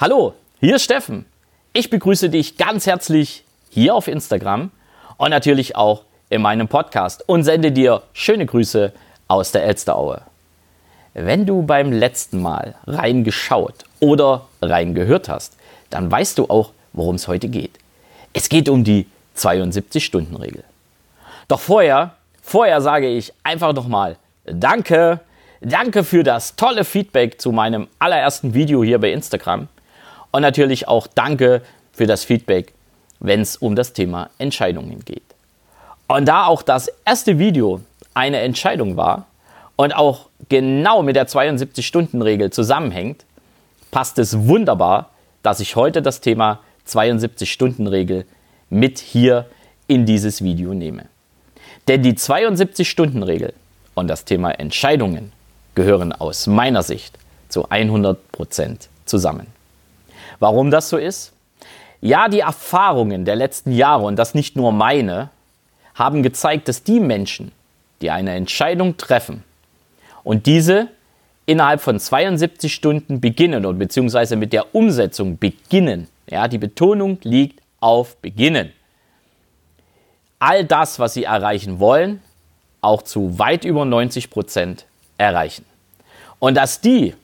Hallo, hier ist Steffen. Ich begrüße dich ganz herzlich hier auf Instagram und natürlich auch in meinem Podcast und sende dir schöne Grüße aus der Elsteraue. Wenn du beim letzten Mal reingeschaut oder reingehört hast, dann weißt du auch, worum es heute geht. Es geht um die 72-Stunden-Regel. Doch vorher, vorher sage ich einfach nochmal Danke, danke für das tolle Feedback zu meinem allerersten Video hier bei Instagram. Und natürlich auch danke für das Feedback, wenn es um das Thema Entscheidungen geht. Und da auch das erste Video eine Entscheidung war und auch genau mit der 72-Stunden-Regel zusammenhängt, passt es wunderbar, dass ich heute das Thema 72-Stunden-Regel mit hier in dieses Video nehme. Denn die 72-Stunden-Regel und das Thema Entscheidungen gehören aus meiner Sicht zu 100 Prozent zusammen. Warum das so ist? Ja, die Erfahrungen der letzten Jahre, und das nicht nur meine, haben gezeigt, dass die Menschen, die eine Entscheidung treffen und diese innerhalb von 72 Stunden beginnen und beziehungsweise mit der Umsetzung beginnen, ja, die Betonung liegt auf beginnen. All das, was sie erreichen wollen, auch zu weit über 90 Prozent erreichen. Und dass die,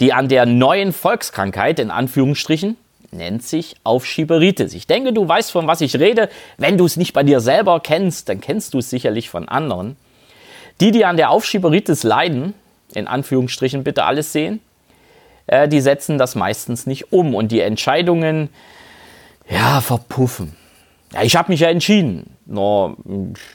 die an der neuen Volkskrankheit in Anführungsstrichen nennt sich Aufschieberitis. Ich denke, du weißt, von was ich rede. Wenn du es nicht bei dir selber kennst, dann kennst du es sicherlich von anderen. Die, die an der Aufschieberitis leiden, in Anführungsstrichen bitte alles sehen, äh, die setzen das meistens nicht um und die Entscheidungen, ja, verpuffen. Ja, ich habe mich ja entschieden. No,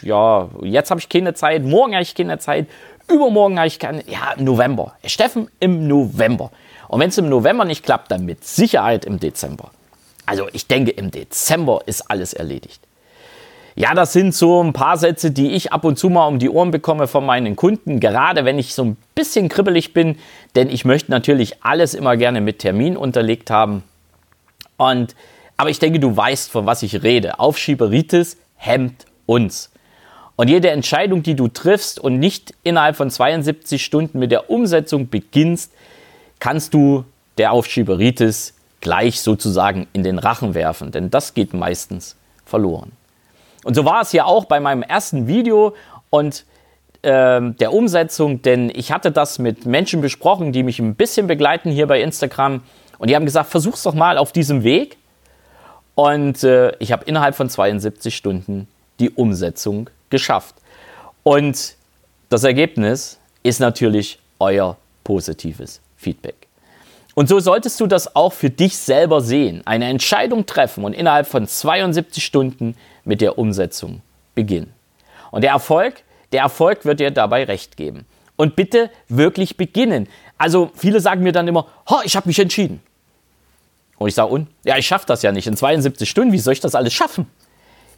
ja, jetzt habe ich keine Zeit, morgen habe ich keine Zeit, Übermorgen habe ich keine, ja, November. Steffen im November. Und wenn es im November nicht klappt, dann mit Sicherheit im Dezember. Also ich denke, im Dezember ist alles erledigt. Ja, das sind so ein paar Sätze, die ich ab und zu mal um die Ohren bekomme von meinen Kunden, gerade wenn ich so ein bisschen kribbelig bin, denn ich möchte natürlich alles immer gerne mit Termin unterlegt haben. Und, aber ich denke, du weißt, von was ich rede. Aufschieberitis hemmt uns. Und jede Entscheidung, die du triffst und nicht innerhalb von 72 Stunden mit der Umsetzung beginnst, kannst du der Aufschieberitis gleich sozusagen in den Rachen werfen, denn das geht meistens verloren. Und so war es ja auch bei meinem ersten Video und äh, der Umsetzung, denn ich hatte das mit Menschen besprochen, die mich ein bisschen begleiten hier bei Instagram und die haben gesagt, versuch's doch mal auf diesem Weg. Und äh, ich habe innerhalb von 72 Stunden die Umsetzung geschafft. Und das Ergebnis ist natürlich euer positives Feedback. Und so solltest du das auch für dich selber sehen. Eine Entscheidung treffen und innerhalb von 72 Stunden mit der Umsetzung beginnen. Und der Erfolg, der Erfolg wird dir dabei recht geben. Und bitte wirklich beginnen. Also viele sagen mir dann immer, ich habe mich entschieden. Und ich sage, und? Ja, ich schaffe das ja nicht in 72 Stunden. Wie soll ich das alles schaffen?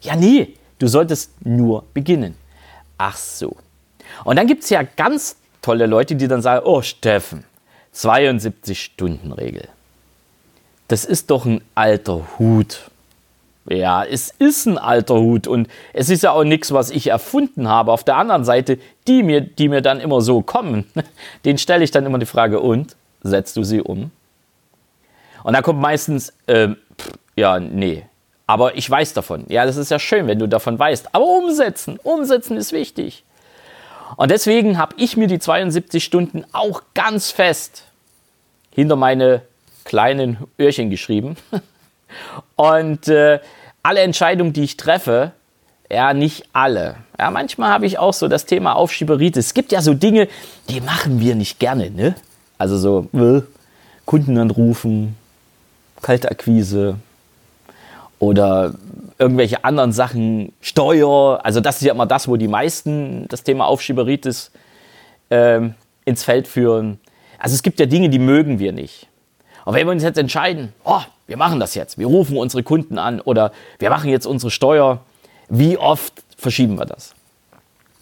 Ja, nee, Du solltest nur beginnen. Ach so. Und dann gibt es ja ganz tolle Leute, die dann sagen, oh Steffen, 72-Stunden-Regel. Das ist doch ein alter Hut. Ja, es ist ein alter Hut und es ist ja auch nichts, was ich erfunden habe. Auf der anderen Seite, die mir, die mir dann immer so kommen, den stelle ich dann immer die Frage, und setzt du sie um? Und da kommt meistens, äh, pff, ja, nee, aber ich weiß davon. Ja, das ist ja schön, wenn du davon weißt. Aber umsetzen, umsetzen ist wichtig. Und deswegen habe ich mir die 72 Stunden auch ganz fest hinter meine kleinen Öhrchen geschrieben. Und äh, alle Entscheidungen, die ich treffe, ja, nicht alle. Ja, manchmal habe ich auch so das Thema Aufschieberitis. Es gibt ja so Dinge, die machen wir nicht gerne, ne? Also so äh, Kunden anrufen, Kaltakquise, oder irgendwelche anderen Sachen, Steuer. Also das ist ja immer das, wo die meisten das Thema Aufschieberitis ähm, ins Feld führen. Also es gibt ja Dinge, die mögen wir nicht. Und wenn wir uns jetzt entscheiden, oh, wir machen das jetzt, wir rufen unsere Kunden an oder wir machen jetzt unsere Steuer, wie oft verschieben wir das?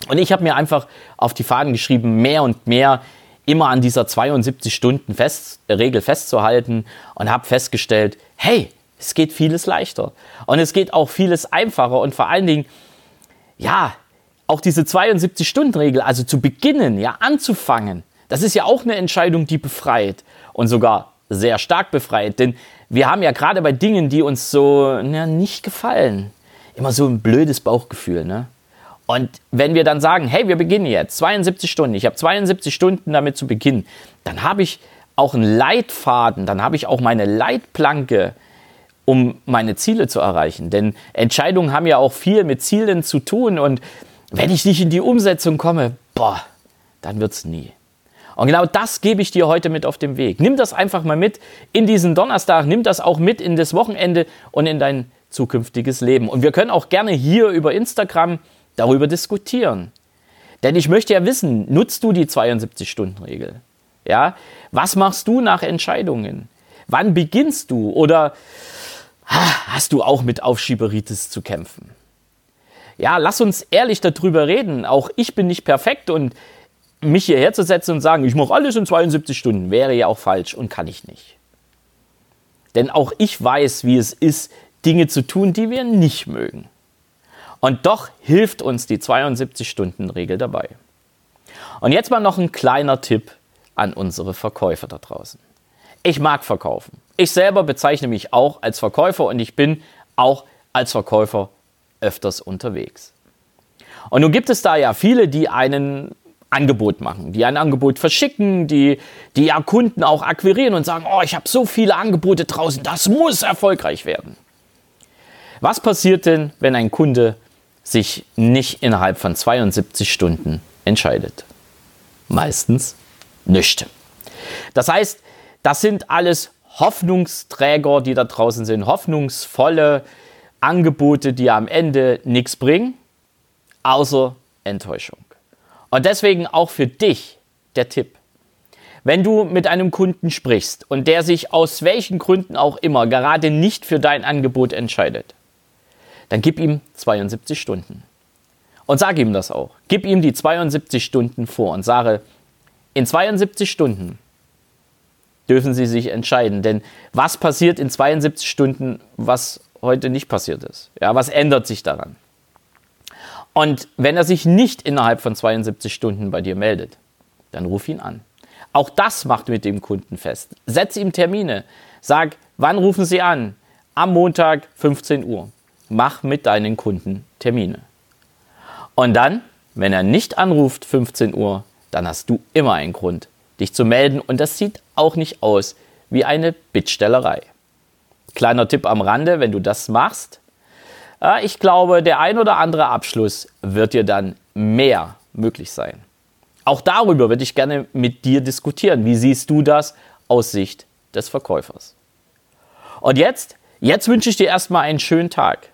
Und ich habe mir einfach auf die Fahnen geschrieben, mehr und mehr immer an dieser 72 Stunden Fest, Regel festzuhalten und habe festgestellt, hey, es geht vieles leichter. Und es geht auch vieles einfacher. Und vor allen Dingen, ja, auch diese 72-Stunden-Regel, also zu beginnen, ja, anzufangen, das ist ja auch eine Entscheidung, die befreit und sogar sehr stark befreit, denn wir haben ja gerade bei Dingen, die uns so na, nicht gefallen, immer so ein blödes Bauchgefühl. Ne? Und wenn wir dann sagen, hey, wir beginnen jetzt 72 Stunden, ich habe 72 Stunden damit zu beginnen, dann habe ich auch einen Leitfaden, dann habe ich auch meine Leitplanke, um meine Ziele zu erreichen. Denn Entscheidungen haben ja auch viel mit Zielen zu tun und wenn ich nicht in die Umsetzung komme, boah, dann wird es nie. Und genau das gebe ich dir heute mit auf den Weg. Nimm das einfach mal mit in diesen Donnerstag, nimm das auch mit in das Wochenende und in dein zukünftiges Leben. Und wir können auch gerne hier über Instagram darüber diskutieren. Denn ich möchte ja wissen, nutzt du die 72-Stunden-Regel? Ja? Was machst du nach Entscheidungen? Wann beginnst du? Oder hast du auch mit Aufschieberitis zu kämpfen? Ja, lass uns ehrlich darüber reden. Auch ich bin nicht perfekt und mich hierher zu setzen und sagen, ich mache alles in 72 Stunden, wäre ja auch falsch und kann ich nicht. Denn auch ich weiß, wie es ist, Dinge zu tun, die wir nicht mögen. Und doch hilft uns die 72-Stunden-Regel dabei. Und jetzt mal noch ein kleiner Tipp an unsere Verkäufer da draußen. Ich mag verkaufen. Ich selber bezeichne mich auch als Verkäufer und ich bin auch als Verkäufer öfters unterwegs. Und nun gibt es da ja viele, die einen Angebot machen, die ein Angebot verschicken, die, die ja Kunden auch akquirieren und sagen, oh, ich habe so viele Angebote draußen, das muss erfolgreich werden. Was passiert denn, wenn ein Kunde sich nicht innerhalb von 72 Stunden entscheidet? Meistens nichts. Das heißt, das sind alles Hoffnungsträger, die da draußen sind, hoffnungsvolle Angebote, die am Ende nichts bringen, außer Enttäuschung. Und deswegen auch für dich der Tipp. Wenn du mit einem Kunden sprichst und der sich aus welchen Gründen auch immer gerade nicht für dein Angebot entscheidet, dann gib ihm 72 Stunden. Und sag ihm das auch. Gib ihm die 72 Stunden vor und sage, in 72 Stunden dürfen Sie sich entscheiden. Denn was passiert in 72 Stunden, was heute nicht passiert ist? Ja, was ändert sich daran? Und wenn er sich nicht innerhalb von 72 Stunden bei dir meldet, dann ruf ihn an. Auch das macht mit dem Kunden fest. Setz ihm Termine. Sag, wann rufen Sie an? Am Montag 15 Uhr. Mach mit deinen Kunden Termine. Und dann, wenn er nicht anruft 15 Uhr, dann hast du immer einen Grund, dich zu melden. Und das sieht auch nicht aus wie eine Bittstellerei. Kleiner Tipp am Rande, wenn du das machst, ich glaube, der ein oder andere Abschluss wird dir dann mehr möglich sein. Auch darüber würde ich gerne mit dir diskutieren. Wie siehst du das aus Sicht des Verkäufers? Und jetzt, jetzt wünsche ich dir erstmal einen schönen Tag.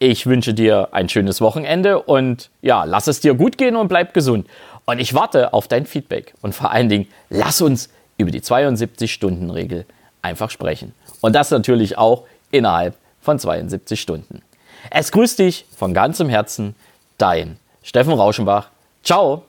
Ich wünsche dir ein schönes Wochenende und ja, lass es dir gut gehen und bleib gesund. Und ich warte auf dein Feedback. Und vor allen Dingen, lass uns über die 72-Stunden-Regel einfach sprechen. Und das natürlich auch innerhalb von 72 Stunden. Es grüßt dich von ganzem Herzen, dein Steffen Rauschenbach. Ciao!